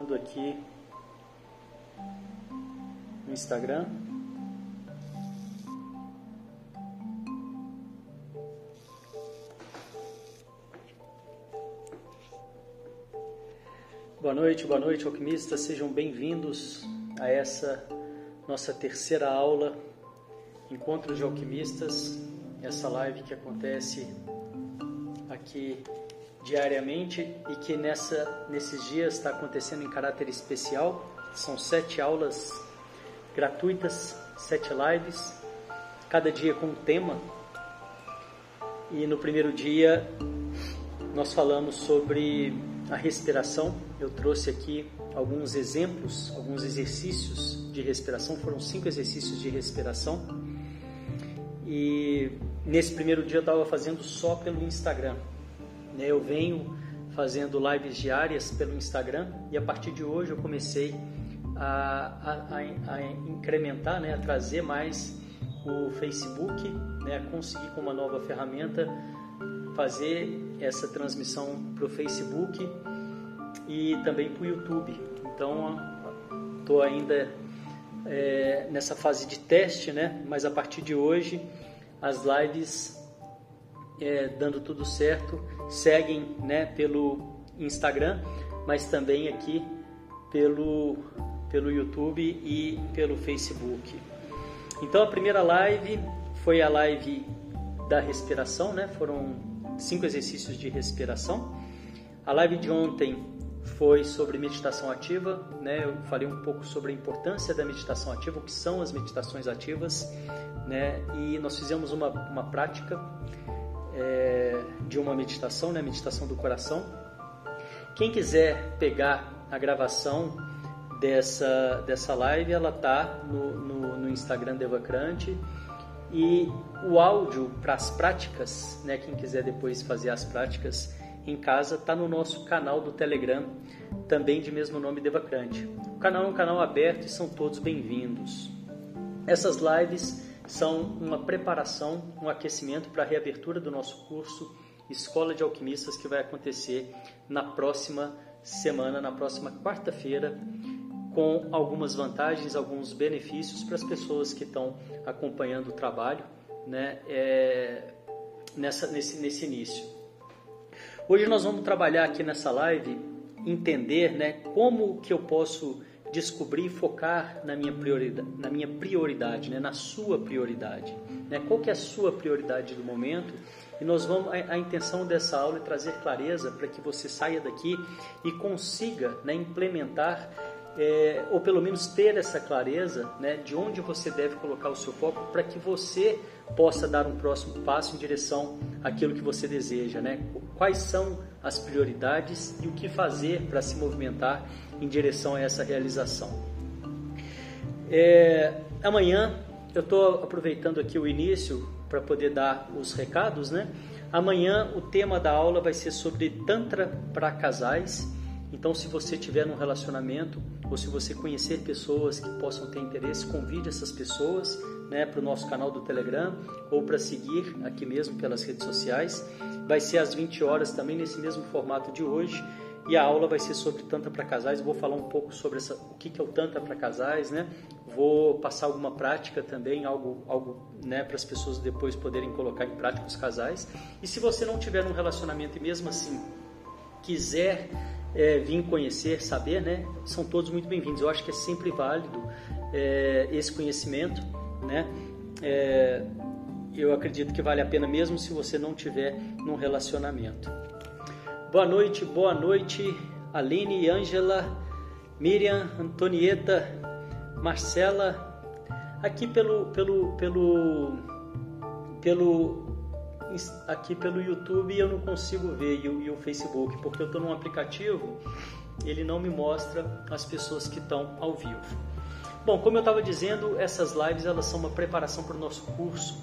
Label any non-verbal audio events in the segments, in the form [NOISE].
aqui no Instagram. Boa noite, boa noite, alquimistas. Sejam bem-vindos a essa nossa terceira aula, Encontros de Alquimistas, essa live que acontece aqui diariamente e que nessa, nesses dias está acontecendo em caráter especial. São sete aulas gratuitas, sete lives, cada dia com um tema. E no primeiro dia nós falamos sobre a respiração. Eu trouxe aqui alguns exemplos, alguns exercícios de respiração. Foram cinco exercícios de respiração. E nesse primeiro dia eu estava fazendo só pelo Instagram. Né? Eu venho fazendo lives diárias pelo Instagram e a partir de hoje eu comecei a, a, a incrementar, né? a trazer mais o Facebook, né? conseguir com uma nova ferramenta fazer essa transmissão para o Facebook e também para o YouTube. Então estou ainda é, nessa fase de teste, né? mas a partir de hoje as lives é, dando tudo certo, seguem né, pelo Instagram, mas também aqui pelo, pelo YouTube e pelo Facebook. Então a primeira live foi a live da respiração, né? Foram cinco exercícios de respiração. A live de ontem foi sobre meditação ativa, né? Eu falei um pouco sobre a importância da meditação ativa, o que são as meditações ativas, né? E nós fizemos uma, uma prática é, de uma meditação, né? Meditação do coração. Quem quiser pegar a gravação dessa, dessa live, ela tá no, no, no Instagram Devacrante e o áudio para as práticas, né? Quem quiser depois fazer as práticas em casa, está no nosso canal do Telegram, também de mesmo nome Devacrante. O canal é um canal aberto e são todos bem-vindos. Essas lives são uma preparação, um aquecimento para a reabertura do nosso curso Escola de Alquimistas que vai acontecer na próxima semana, na próxima quarta-feira, com algumas vantagens, alguns benefícios para as pessoas que estão acompanhando o trabalho né, é, nessa, nesse, nesse início. Hoje nós vamos trabalhar aqui nessa live, entender né, como que eu posso descobrir e focar na minha prioridade, na minha prioridade, né, na sua prioridade. Né? Qual que é a sua prioridade do momento? E nós vamos a, a intenção dessa aula é trazer clareza para que você saia daqui e consiga né, implementar é, ou pelo menos ter essa clareza né, de onde você deve colocar o seu foco para que você possa dar um próximo passo em direção àquilo que você deseja. Né? Quais são as prioridades e o que fazer para se movimentar em direção a essa realização. É, amanhã eu estou aproveitando aqui o início para poder dar os recados, né? Amanhã o tema da aula vai ser sobre Tantra para casais então, se você tiver um relacionamento ou se você conhecer pessoas que possam ter interesse, convide essas pessoas né, para o nosso canal do Telegram ou para seguir aqui mesmo pelas redes sociais. Vai ser às 20 horas também nesse mesmo formato de hoje. E a aula vai ser sobre Tantra para casais. vou falar um pouco sobre essa, o que é o Tantra para casais, né? Vou passar alguma prática também, algo, algo né, para as pessoas depois poderem colocar em prática os casais. E se você não tiver um relacionamento e mesmo assim quiser é, vir conhecer, saber, né? São todos muito bem-vindos. Eu acho que é sempre válido é, esse conhecimento, né? É, eu acredito que vale a pena mesmo se você não tiver num relacionamento. Boa noite, boa noite, Aline, Ângela, Miriam, Antonieta, Marcela. Aqui pelo pelo pelo pelo aqui pelo YouTube eu não consigo ver e o, e o Facebook, porque eu estou num aplicativo, ele não me mostra as pessoas que estão ao vivo. Bom, como eu estava dizendo, essas lives elas são uma preparação para o nosso curso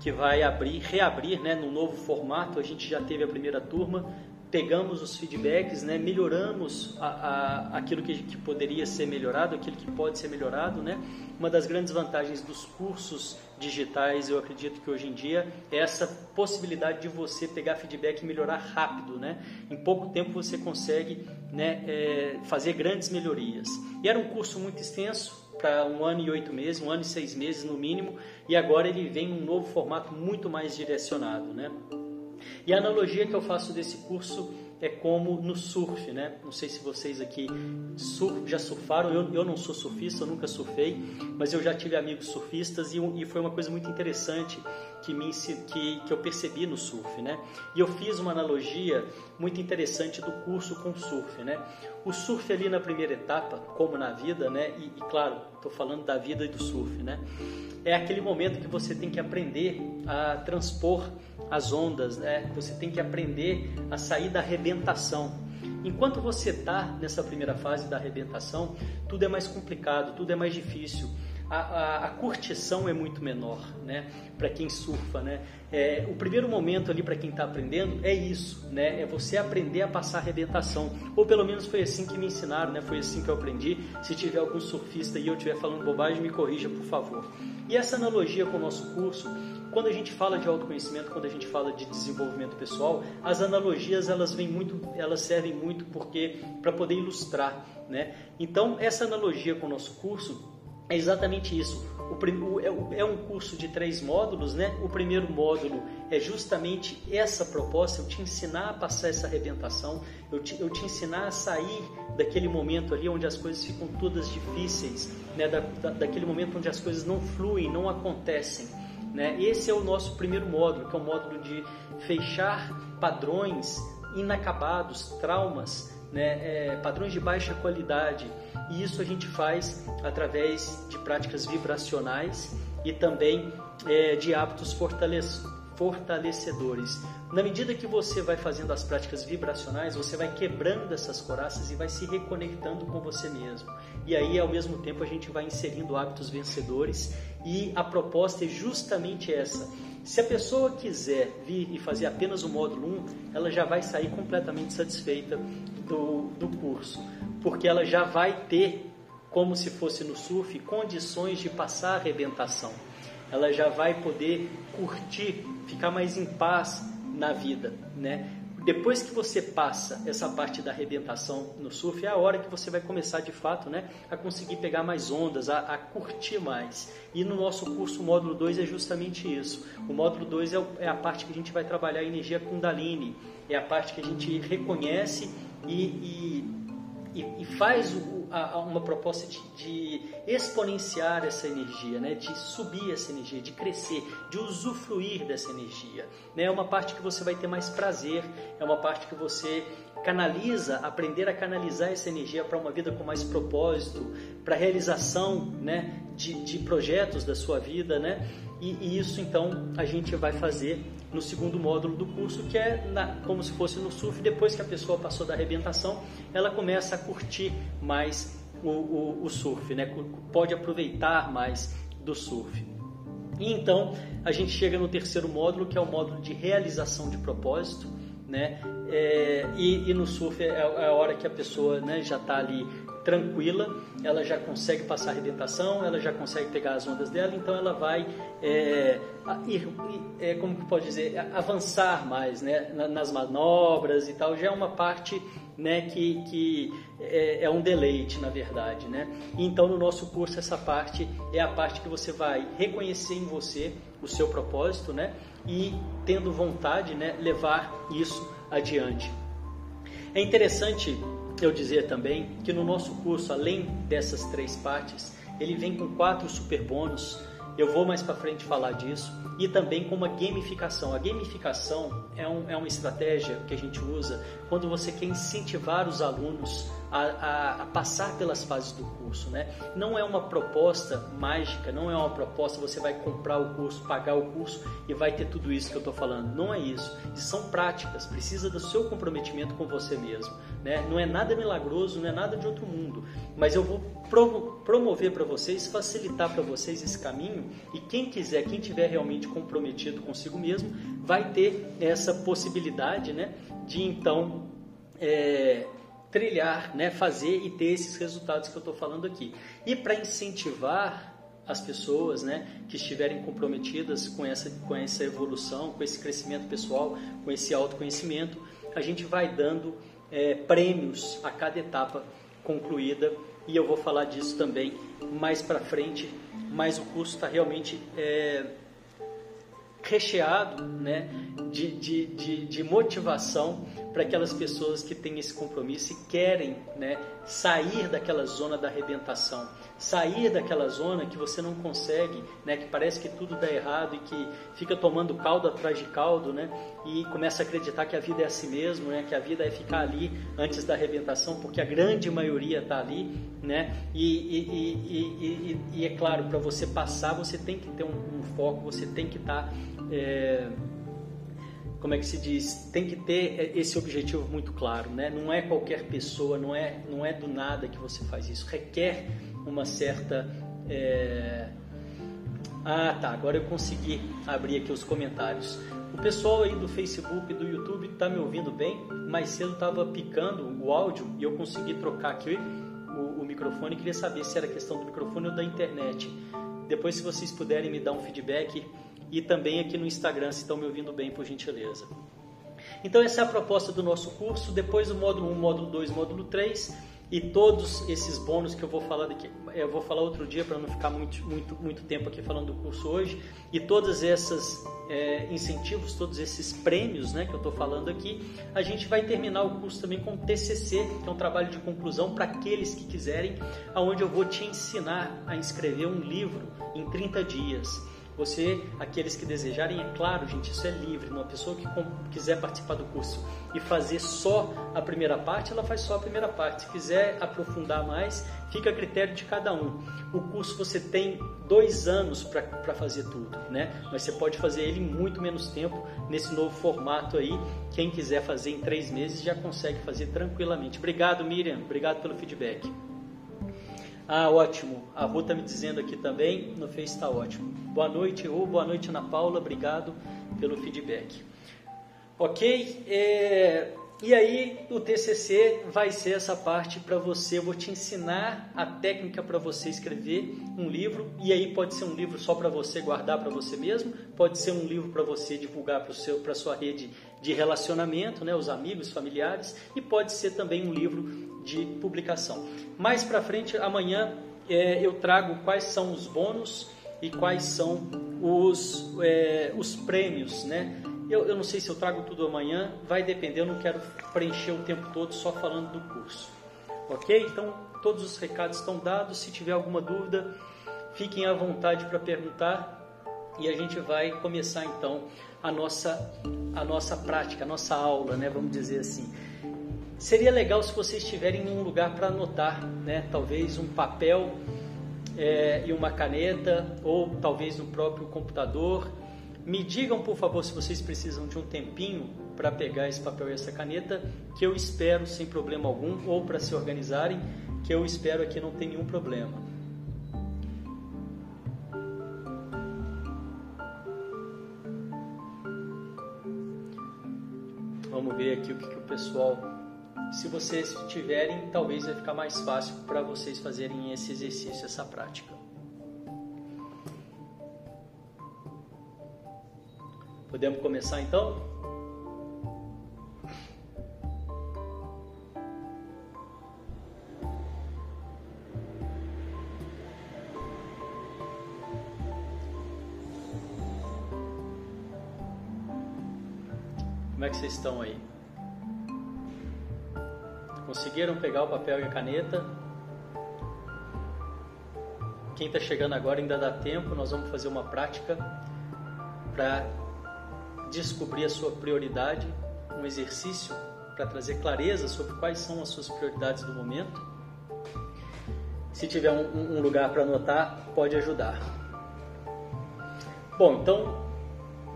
que vai abrir, reabrir, né, no novo formato. A gente já teve a primeira turma, pegamos os feedbacks, né, melhoramos a, a, aquilo que, que, poderia ser melhorado, aquilo que pode ser melhorado. Né? Uma das grandes vantagens dos cursos digitais, eu acredito que hoje em dia, é essa possibilidade de você pegar feedback e melhorar rápido. Né? Em pouco tempo você consegue né, é, fazer grandes melhorias. E era um curso muito extenso, para um ano e oito meses, um ano e seis meses no mínimo, e agora ele vem em um novo formato muito mais direcionado. Né? E a analogia que eu faço desse curso é como no surf, né? Não sei se vocês aqui surf, já surfaram, eu, eu não sou surfista, eu nunca surfei, mas eu já tive amigos surfistas e, e foi uma coisa muito interessante que, me, que, que eu percebi no surf, né? E eu fiz uma analogia muito interessante do curso com o surf, né? O surf ali na primeira etapa, como na vida, né? E, e claro, estou falando da vida e do surf, né? É aquele momento que você tem que aprender a transpor as ondas, né? Você tem que aprender a sair da arrebentação. Enquanto você está nessa primeira fase da arrebentação, tudo é mais complicado, tudo é mais difícil. A, a, a curtição é muito menor, né? Para quem surfa, né? É, o primeiro momento ali para quem está aprendendo é isso, né? É você aprender a passar arrebentação. Ou pelo menos foi assim que me ensinaram, né? Foi assim que eu aprendi. Se tiver algum surfista e eu estiver falando bobagem, me corrija, por favor. E essa analogia com o nosso curso quando a gente fala de autoconhecimento, quando a gente fala de desenvolvimento pessoal, as analogias elas vêm muito, elas servem muito porque para poder ilustrar, né? Então essa analogia com o nosso curso é exatamente isso. O, é, é um curso de três módulos, né? O primeiro módulo é justamente essa proposta, eu te ensinar a passar essa arrebentação, eu te, eu te ensinar a sair daquele momento ali onde as coisas ficam todas difíceis, né? Da, da, daquele momento onde as coisas não fluem, não acontecem. Né? Esse é o nosso primeiro módulo, que é o módulo de fechar padrões inacabados, traumas, né? É, padrões de baixa qualidade. E isso a gente faz através de práticas vibracionais e também é, de hábitos fortalecedores. Na medida que você vai fazendo as práticas vibracionais, você vai quebrando essas coraças e vai se reconectando com você mesmo. E aí, ao mesmo tempo, a gente vai inserindo hábitos vencedores e a proposta é justamente essa. Se a pessoa quiser vir e fazer apenas o módulo 1, ela já vai sair completamente satisfeita do, do curso, porque ela já vai ter, como se fosse no surf, condições de passar a arrebentação. Ela já vai poder curtir, ficar mais em paz na vida, né? Depois que você passa essa parte da arrebentação no surf, é a hora que você vai começar de fato né, a conseguir pegar mais ondas, a, a curtir mais. E no nosso curso, o módulo 2 é justamente isso. O módulo 2 é, é, a parte que a gente vai trabalhar a energia Kundalini, é a parte que a gente reconhece e, e, e, e faz o, a, uma proposta de, de, exponenciar essa energia, né? de subir essa energia, de crescer, de usufruir dessa energia. Né? É uma parte que você vai ter mais prazer, é uma parte que você canaliza, aprender a canalizar essa energia para uma vida com mais propósito, para realização né? de, de projetos da sua vida. Né? E, e, isso então a gente vai fazer no segundo módulo do curso, que é na, como se fosse no surf. Depois que a pessoa passou da arrebentação, ela começa a curtir mais o, o, o surf, né? pode aproveitar mais do surf. E então a gente chega no terceiro módulo, que é o módulo de realização de propósito. Né? É, e, e, no surf é, é a hora que a pessoa né, já está ali tranquila, ela já consegue passar a arrebentação, ela já consegue pegar as ondas dela, então ela vai é, ir, é, como que pode dizer, avançar mais né, nas manobras e tal, já é uma parte né, que, que é, é, um deleite, na verdade. Né? Então, no nosso curso, essa parte é a parte que você vai reconhecer em você o seu propósito né, e, tendo vontade, né, levar isso adiante. É interessante eu dizer também que no nosso curso, além dessas três partes, ele vem com quatro super bônus. Eu vou mais para frente falar disso e também com uma gamificação. A gamificação é, um, é uma estratégia que a gente usa quando você quer incentivar os alunos a, a, a, passar pelas fases do curso, né? Não é uma proposta mágica, não é uma proposta você vai comprar o curso, pagar o curso e vai ter tudo isso que eu estou falando. Não é isso. São práticas. Precisa do seu comprometimento com você mesmo, né? Não é nada milagroso, não é nada de outro mundo. Mas eu vou promover para vocês, facilitar para vocês esse caminho e quem quiser, quem tiver realmente comprometido consigo mesmo, vai ter essa possibilidade, né? De então é, trilhar, né, fazer e ter esses resultados que eu estou falando aqui. E para incentivar as pessoas né, que estiverem comprometidas com essa, com essa evolução, com esse crescimento pessoal, com esse autoconhecimento, a gente vai dando é, prêmios a cada etapa concluída e eu vou falar disso também mais para frente, mas o curso está realmente é, recheado né, de, de, de, de motivação para aquelas pessoas que têm esse compromisso e querem né, sair daquela zona da arrebentação, sair daquela zona que você não consegue, né, que parece que tudo dá errado e que fica tomando caldo atrás de caldo, né, e começa a acreditar que a vida é assim mesmo, né, que a vida é ficar ali antes da arrebentação, porque a grande maioria está ali, né, e, e, e, e, é claro, para você passar, você tem que ter um, um foco, você tem que estar tá, é, como é que se diz, tem que ter esse objetivo muito claro, né? Não é qualquer pessoa, não é, não é do nada que você faz isso. Requer uma certa. É... Ah, tá. Agora eu consegui abrir aqui os comentários. O pessoal aí do Facebook e do YouTube está me ouvindo bem. Mais cedo estava picando o áudio e eu consegui trocar aqui o, o microfone. Queria saber se era questão do microfone ou da internet. Depois, se vocês puderem me dar um feedback e também aqui no Instagram, se estão me ouvindo bem, por gentileza. Então, essa é a proposta do nosso curso. Depois, o módulo 1, módulo 2, módulo 3 e todos esses bônus que eu vou falar daqui, eu vou falar outro dia para não ficar muito, muito, muito tempo aqui falando do curso hoje, e todos esses é, incentivos, todos esses prêmios né, que eu estou falando aqui, a gente vai terminar o curso também com o TCC, que é um trabalho de conclusão para aqueles que quiserem, aonde eu vou te ensinar a escrever um livro em 30 dias. Você, aqueles que desejarem, é claro, gente, isso é livre. Uma pessoa que quiser participar do curso e fazer só a primeira parte, ela faz só a primeira parte. Se quiser aprofundar mais, fica a critério de cada um. O curso você tem dois anos para fazer tudo, né? Mas você pode fazer ele em muito menos tempo nesse novo formato aí. Quem quiser fazer em três meses já consegue fazer tranquilamente. Obrigado, Miriam. Obrigado pelo feedback. Ah, ótimo. A Ru está me dizendo aqui também, no Face está ótimo. Boa noite, Ru. Boa noite, Ana Paula. Obrigado pelo feedback. Ok? É... E aí, o TCC vai ser essa parte para você. Eu vou te ensinar a técnica para você escrever um livro. E aí, pode ser um livro só para você guardar para você mesmo, pode ser um livro para você divulgar para sua rede de relacionamento, né, os amigos, familiares, e pode ser também um livro de publicação. Mais para frente, amanhã, é, eu trago quais são os bônus e quais são os, é, os prêmios, né? Eu, eu não sei se eu trago tudo amanhã, vai depender, eu não quero preencher o tempo todo só falando do curso. Ok? Então, todos os recados estão dados. Se tiver alguma dúvida, fiquem à vontade para perguntar e a gente vai começar então a nossa, a nossa prática, a nossa aula, né? Vamos dizer assim. Seria legal se vocês tiverem um lugar para anotar, né? Talvez um papel é, e uma caneta, ou talvez no próprio computador. Me digam, por favor, se vocês precisam de um tempinho para pegar esse papel e essa caneta, que eu espero sem problema algum, ou para se organizarem, que eu espero que não tem nenhum problema. Vamos ver aqui o que, que o pessoal se vocês tiverem, talvez vai ficar mais fácil para vocês fazerem esse exercício, essa prática. Podemos começar então? Vocês estão aí? Conseguiram pegar o papel e a caneta? Quem está chegando agora ainda dá tempo, nós vamos fazer uma prática para descobrir a sua prioridade, um exercício para trazer clareza sobre quais são as suas prioridades do momento. Se tiver um, um lugar para anotar, pode ajudar. Bom, então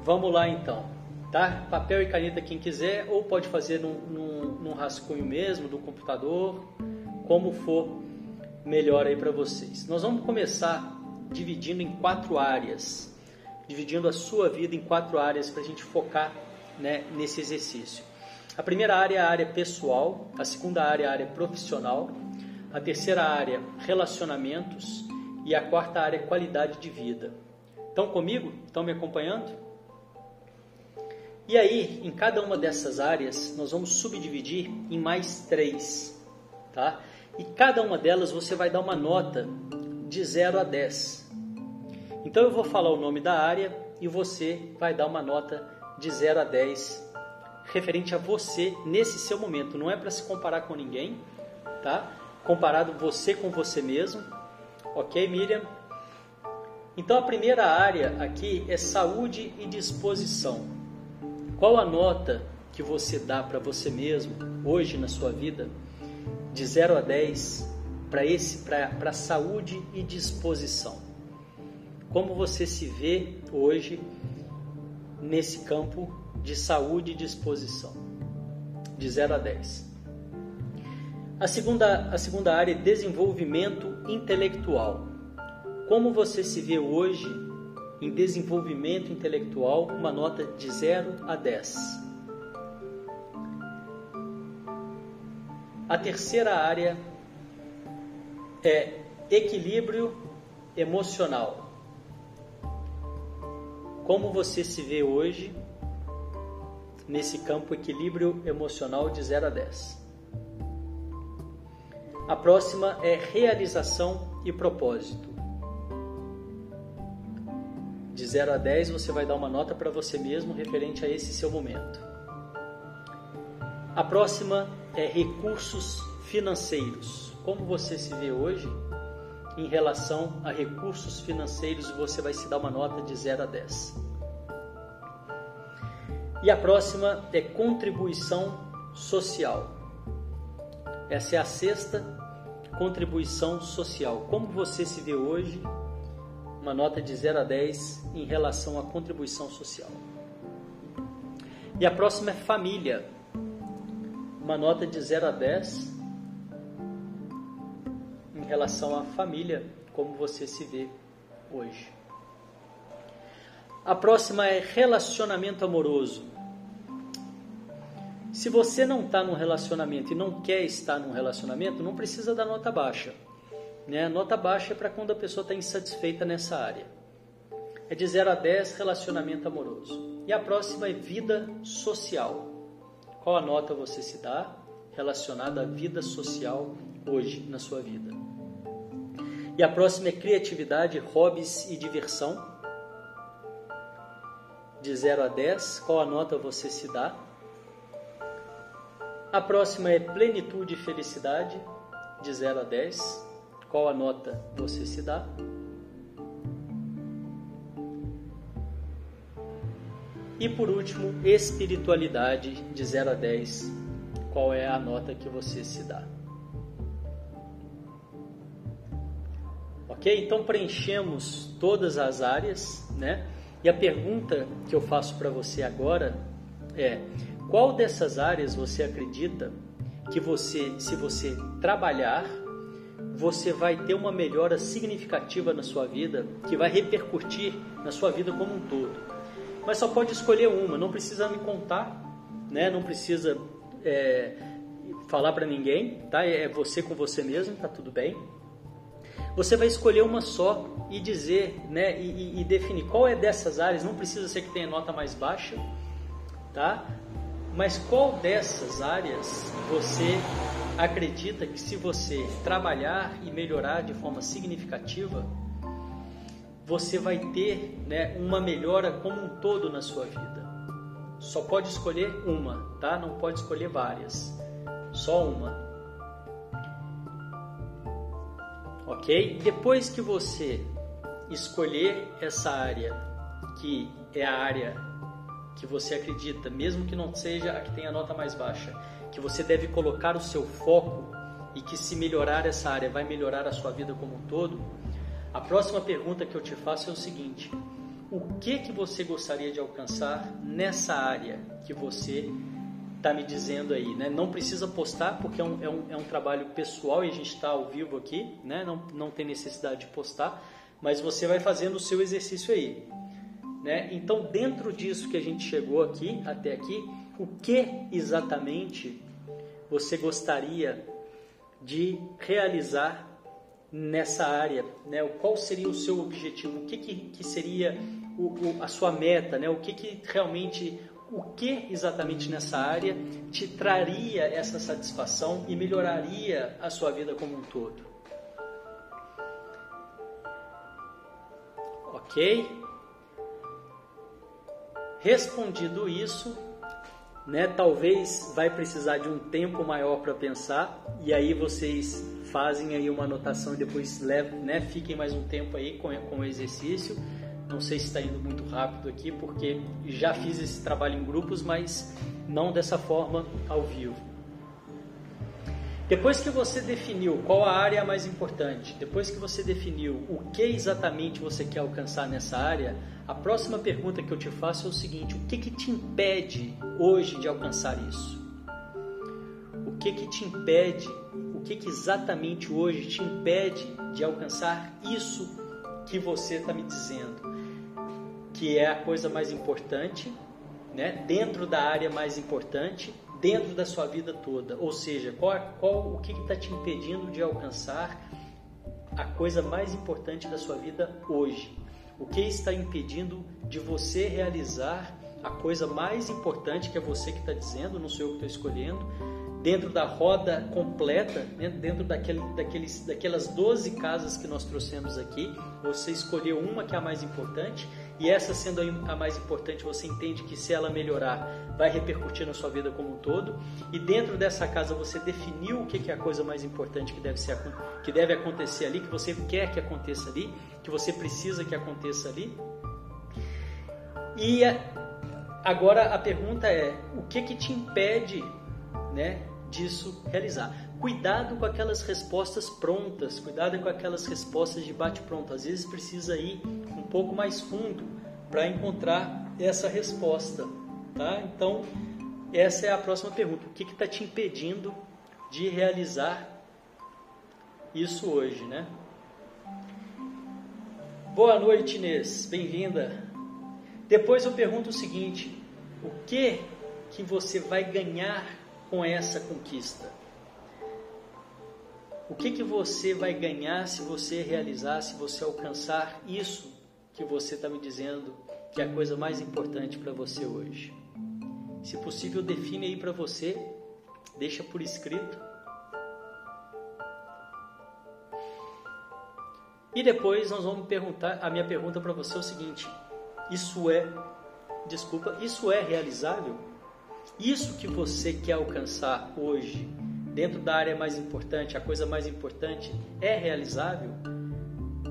vamos lá então, tá? Papel e caneta quem quiser, ou pode fazer num, num, num rascunho mesmo do computador, como for melhor aí para vocês. Nós vamos começar dividindo em quatro áreas, dividindo a sua vida em quatro áreas para a gente focar né, nesse exercício. A primeira área é a área pessoal, a segunda área é a área profissional, a terceira área relacionamentos e a quarta área qualidade de vida. Estão comigo? Estão me acompanhando? E aí, em cada uma dessas áreas, nós vamos subdividir em mais três, tá? E cada uma delas você vai dar uma nota de 0 a 10. Então eu vou falar o nome da área e você vai dar uma nota de 0 a 10 referente a você nesse seu momento. Não é para se comparar com ninguém, tá? Comparado você com você mesmo. Ok, Miriam? Então a primeira área aqui é saúde e disposição. Qual a nota que você dá para você mesmo hoje na sua vida? De 0 a 10 para esse para saúde e disposição. Como você se vê hoje nesse campo de saúde e disposição? De 0 a 10. A segunda, a segunda área é desenvolvimento intelectual. Como você se vê hoje em desenvolvimento intelectual? Uma nota de 0 a 10. A terceira área é equilíbrio emocional. Como você se vê hoje nesse campo equilíbrio emocional de 0 a 10? A próxima é realização e propósito. 0 a 10 você vai dar uma nota para você mesmo referente a esse seu momento. A próxima é recursos financeiros como você se vê hoje em relação a recursos financeiros você vai se dar uma nota de 0 a 10. E a próxima é contribuição social. Essa é a sexta contribuição social. Como você se vê hoje? Uma nota de 0 a 10 em relação à contribuição social. E a próxima é família. Uma nota de 0 a 10 em relação à família, como você se vê hoje. A próxima é relacionamento amoroso. Se você não está num relacionamento e não quer estar num relacionamento, não precisa da nota baixa. Né? Nota baixa é para quando a pessoa está insatisfeita nessa área. É de 0 a 10, relacionamento amoroso. E a próxima é vida social. Qual a nota você se dá relacionada à vida social hoje na sua vida? E a próxima é criatividade, hobbies e diversão. De 0 a 10, qual a nota você se dá? A próxima é plenitude e felicidade, de 0 a 10. Qual a nota você se dá? E por último, espiritualidade, de 0 a 10. Qual é a nota que você se dá? Ok? Então preenchemos todas as áreas, né? E a pergunta que eu faço para você agora é: qual dessas áreas você acredita que você, se você trabalhar, você vai ter uma melhora significativa na sua vida, que vai repercutir na sua vida como um todo? Mas só pode escolher uma, não precisa me contar, né? Não precisa é, falar para ninguém, tá? É você com você mesmo, tá tudo bem. Você vai escolher uma só e dizer, né, e, e, definir qual é dessas áreas. Não precisa ser que tenha nota mais baixa, tá? Mas qual dessas áreas você acredita que se você trabalhar e melhorar de forma significativa, você vai ter né, uma melhora como um todo na sua vida. Só pode escolher uma, tá? Não pode escolher várias. Só uma. ok? Depois que você escolher essa área, que é a área que você acredita, mesmo que não seja a que tem a nota mais baixa, que você deve colocar o seu foco e que se melhorar essa área vai melhorar a sua vida como um todo, a próxima pergunta que eu te faço é o seguinte: o que que você gostaria de alcançar nessa área que você está me dizendo aí, né? Não precisa postar porque é um, é um, é um trabalho pessoal e a gente está ao vivo aqui, né? Não, não tem necessidade de postar, mas você vai fazendo o seu exercício aí, né? Então, dentro disso que a gente chegou aqui, até aqui, o que exatamente você gostaria de realizar nessa área, né? Qual seria o seu objetivo? O que, que, que seria o, o, a sua meta, né? O que, que realmente, o que exatamente nessa área te traria essa satisfação e melhoraria a sua vida como um todo? Ok? Respondido isso, né? Talvez vai precisar de um tempo maior para pensar e aí vocês fazem aí uma anotação e depois levam, né? Fiquem mais um tempo aí com, com o exercício. Não sei se está indo muito rápido aqui porque já fiz esse trabalho em grupos, mas não dessa forma ao vivo. Depois que você definiu qual a área mais importante, depois que você definiu o que exatamente você quer alcançar nessa área, a próxima pergunta que eu te faço é o seguinte: o que, que te impede hoje de alcançar isso? O que, que te impede, o que, que exatamente hoje te impede de alcançar isso que você está me dizendo? Que é a coisa mais importante, né? dentro da área mais importante dentro da sua vida toda. Ou seja, qual, qual o que está te impedindo de alcançar a coisa mais importante da sua vida hoje? O que está impedindo de você realizar a coisa mais importante que é você que está dizendo, não sou eu que estou escolhendo, dentro da roda completa, né? dentro daquele, daqueles, daquelas 12 casas que nós trouxemos aqui, você escolheu uma que é a mais importante e essa sendo a mais importante, você entende que se ela melhorar, vai repercutir na sua vida como um todo. E dentro dessa casa você definiu o que é a coisa mais importante que deve, ser, que deve acontecer ali, que você quer que aconteça ali, que você precisa que aconteça ali. E agora a pergunta é: o que que te impede, né, disso realizar? Cuidado com aquelas respostas prontas, cuidado com aquelas respostas de bate-pronto. Às vezes precisa ir um pouco mais fundo para encontrar essa resposta. Tá? Então, essa é a próxima pergunta. O que está te impedindo de realizar isso hoje? Né? Boa noite, Inês. Bem-vinda. Depois eu pergunto o seguinte: o que que você vai ganhar com essa conquista? O que, que você vai ganhar se você realizar, se você alcançar isso que você está me dizendo que é a coisa mais importante para você hoje? Se possível, define aí para você, deixa por escrito. E depois nós vamos perguntar, a minha pergunta para você é o seguinte: isso é, desculpa, isso é realizável? Isso que você quer alcançar hoje dentro da área mais importante, a coisa mais importante é realizável?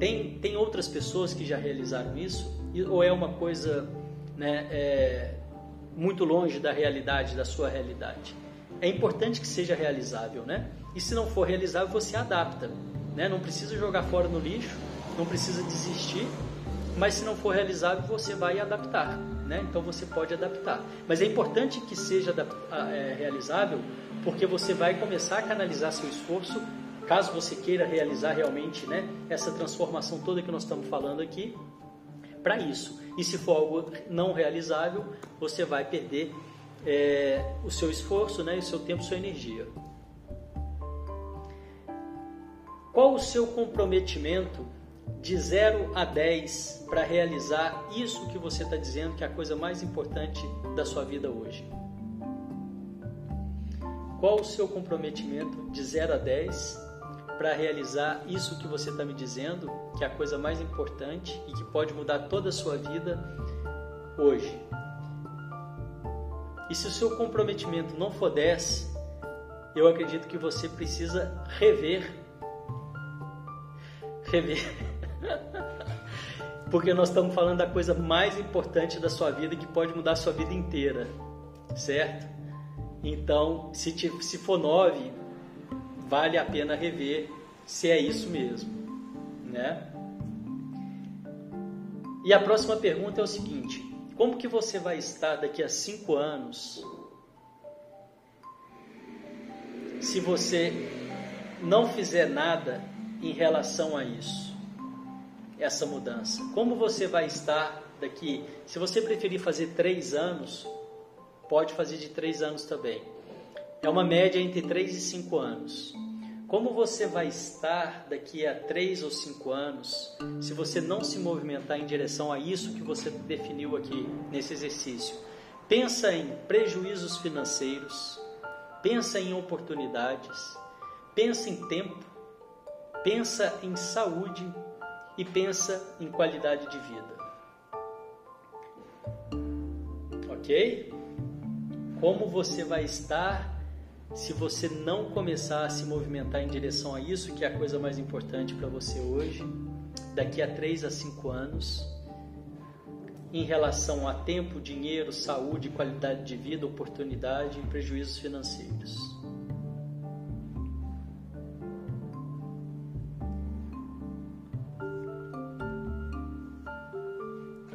Tem, tem outras pessoas que já realizaram isso? Ou é uma coisa né, é, muito longe da realidade, da sua realidade? É importante que seja realizável, né? E se não for realizável, você adapta, né? Não precisa jogar fora no lixo, não precisa desistir, mas se não for realizável, você vai adaptar, né? Então você pode adaptar. Mas é importante que seja é, realizável porque você vai começar a canalizar seu esforço, caso você queira realizar realmente né, essa transformação toda que nós estamos falando aqui, para isso. E se for algo não realizável, você vai perder é, o seu esforço, né, o seu tempo, sua energia. Qual o seu comprometimento de 0 a 10 para realizar isso que você está dizendo que é a coisa mais importante da sua vida hoje? Qual o seu comprometimento de 0 a 10 para realizar isso que você está me dizendo, que é a coisa mais importante e que pode mudar toda a sua vida hoje? E se o seu comprometimento não for 10, eu acredito que você precisa rever. Rever. [LAUGHS] porque nós estamos falando da coisa mais importante da sua vida que pode mudar a sua vida inteira, certo? Então, se, te, se for nove, vale a pena rever se é isso mesmo, né? E a próxima pergunta é o seguinte: como que você vai estar daqui a cinco anos se você não fizer nada em relação a isso, essa mudança? Como você vai estar daqui? Se você preferir fazer três anos, pode fazer de três anos também. É uma média entre três e cinco anos. Como você vai estar daqui a três ou cinco anos se você não se movimentar em direção a isso que você definiu aqui nesse exercício? Pensa em prejuízos financeiros, pensa em oportunidades, pensa em tempo, pensa em saúde e pensa em qualidade de vida. Ok? Como você vai estar se você não começar a se movimentar em direção a isso, que é a coisa mais importante para você hoje, daqui a 3 a 5 anos, em relação a tempo, dinheiro, saúde, qualidade de vida, oportunidade e prejuízos financeiros.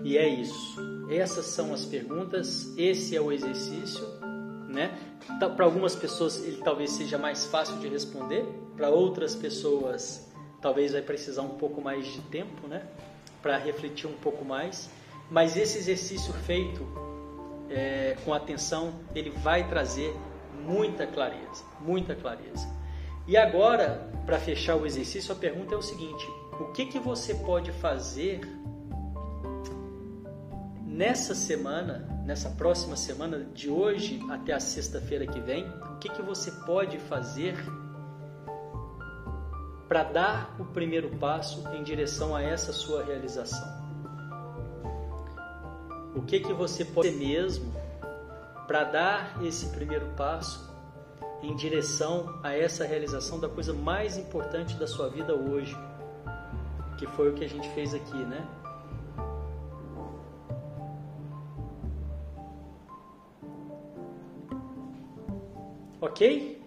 E é isso. Essas são as perguntas, esse é o exercício, né? Então, para algumas pessoas ele talvez seja mais fácil de responder, para outras pessoas talvez vai precisar um pouco mais de tempo, né, para refletir um pouco mais. Mas esse exercício feito é, com atenção, ele vai trazer muita clareza, muita clareza. E agora, para fechar o exercício, a pergunta é o seguinte: o que que você pode fazer nessa semana nessa próxima semana, de hoje até a sexta-feira que vem, o que, que você pode fazer para dar o primeiro passo em direção a essa sua realização? O que, que você pode fazer mesmo para dar esse primeiro passo em direção a essa realização da coisa mais importante da sua vida hoje? Que foi o que a gente fez aqui, né? Ok?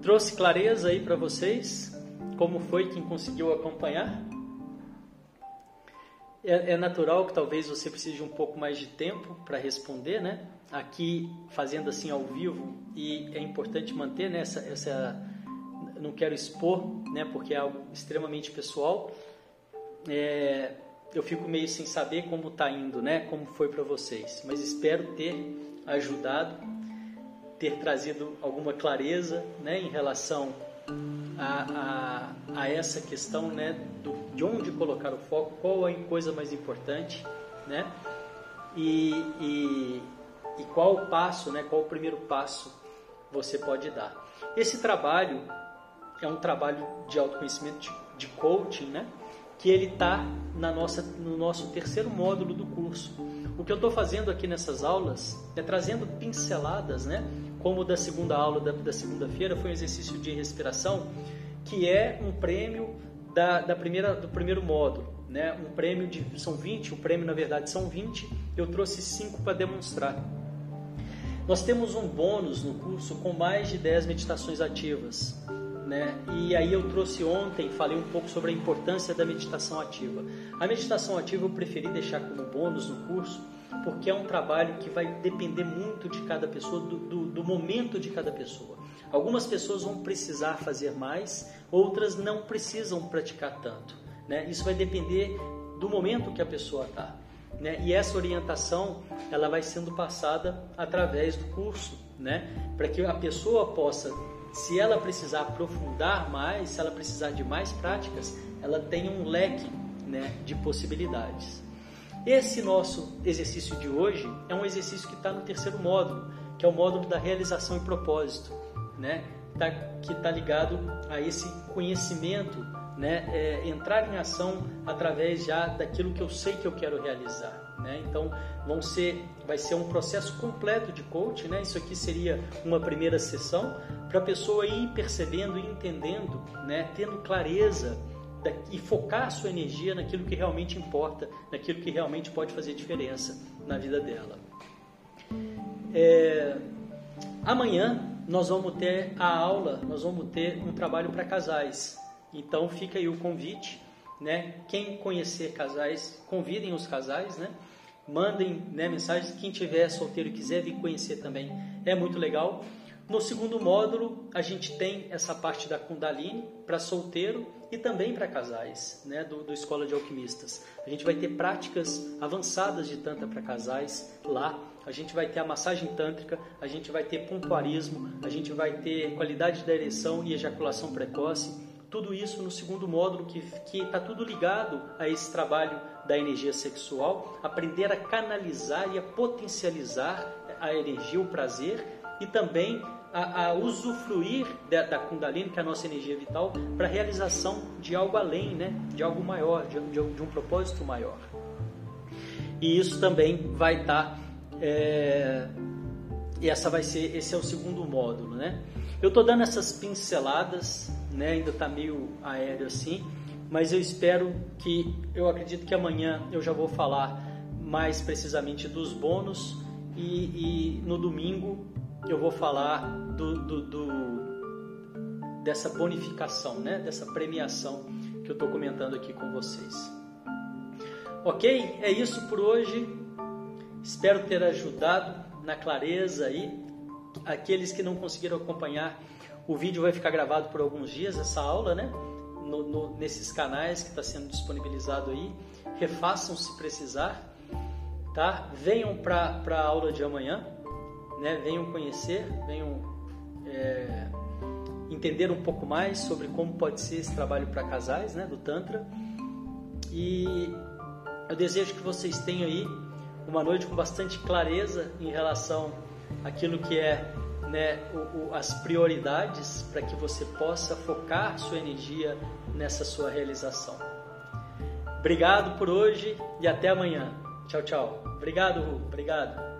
Trouxe clareza aí para vocês? Como foi quem conseguiu acompanhar? É, é, natural que talvez você precise um pouco mais de tempo para responder, né? Aqui fazendo assim ao vivo e é importante manter né, essa, essa não quero expor, né? Porque é algo extremamente pessoal. É, eu fico meio sem saber como está indo, né? Como foi para vocês, mas espero ter ajudado ter trazido alguma clareza né, em relação a, a, a essa questão né, do, de onde colocar o foco, qual é a coisa mais importante, né, e, e, e qual o passo, né, qual o primeiro passo você pode dar. Esse trabalho é um trabalho de autoconhecimento, de, de coaching, né, que ele está no nosso terceiro módulo do curso. O que eu estou fazendo aqui nessas aulas é trazendo pinceladas, né? como da segunda aula da, da segunda-feira, foi um exercício de respiração, que é um prêmio da, da primeira, do primeiro módulo. Né? Um prêmio de. São 20, o prêmio na verdade são 20, eu trouxe 5 para demonstrar. Nós temos um bônus no curso com mais de 10 meditações ativas. Né? E aí eu trouxe ontem, falei um pouco sobre a importância da meditação ativa. A meditação ativa eu preferi deixar como bônus no curso, porque é um trabalho que vai depender muito de cada pessoa, do, do, do momento de cada pessoa. Algumas pessoas vão precisar fazer mais, outras não precisam praticar tanto. Né? Isso vai depender do momento que a pessoa está. Né? E essa orientação ela vai sendo passada através do curso, né? para que a pessoa possa, se ela precisar aprofundar mais, se ela precisar de mais práticas, ela tenha um leque né, de possibilidades. Esse nosso exercício de hoje é um exercício que está no terceiro módulo, que é o módulo da realização e propósito, né? Tá, que está ligado a esse conhecimento, né? É, entrar em ação através já daquilo que eu sei que eu quero realizar. Né? Então, vão ser, vai ser um processo completo de coaching. Né? Isso aqui seria uma primeira sessão para a pessoa ir percebendo e entendendo, né? tendo clareza e focar a sua energia naquilo que realmente importa, naquilo que realmente pode fazer diferença na vida dela. É, amanhã nós vamos ter a aula, nós vamos ter um trabalho para casais. Então fica aí o convite, né? Quem conhecer casais, convidem os casais, né? Mandem né, mensagens. Quem tiver solteiro e quiser vir conhecer também é muito legal. No segundo módulo, a gente tem essa parte da Kundalini para solteiro e também para casais, né, do, do, Escola de Alquimistas. A gente vai ter práticas avançadas de Tantra para casais lá. A gente vai ter a massagem tântrica, a gente vai ter pontuarismo, a gente vai ter qualidade da ereção e ejaculação precoce. Tudo isso no segundo módulo que está tudo ligado a esse trabalho da energia sexual, aprender a canalizar e a potencializar a energia, o prazer e também a, a usufruir da, da, Kundalini, que é a nossa energia vital, para a realização de algo além, né? de algo maior, de, de, de um propósito maior. E isso também vai estar. Tá, é, essa vai ser, esse é o segundo módulo, né? Eu estou dando essas pinceladas, né? Ainda está meio aéreo assim, mas eu espero que, eu acredito que amanhã eu já vou falar mais precisamente dos bônus e, e no domingo eu vou falar do, do, do, dessa bonificação, né? dessa premiação que eu estou comentando aqui com vocês. Ok? É isso por hoje. Espero ter ajudado na clareza aí. Aqueles que não conseguiram acompanhar, o vídeo vai ficar gravado por alguns dias, essa aula, né? No, no, nesses canais que está sendo disponibilizado aí. Refaçam se precisar, tá? Venham para a aula de amanhã né, venham conhecer, venham é, entender um pouco mais sobre como pode ser esse trabalho para casais né, do Tantra. E eu desejo que vocês tenham aí uma noite com bastante clareza em relação àquilo que é né, o, o, as prioridades para que você possa focar sua energia nessa sua realização. Obrigado por hoje e até amanhã. Tchau, tchau. Obrigado, Ru. Obrigado.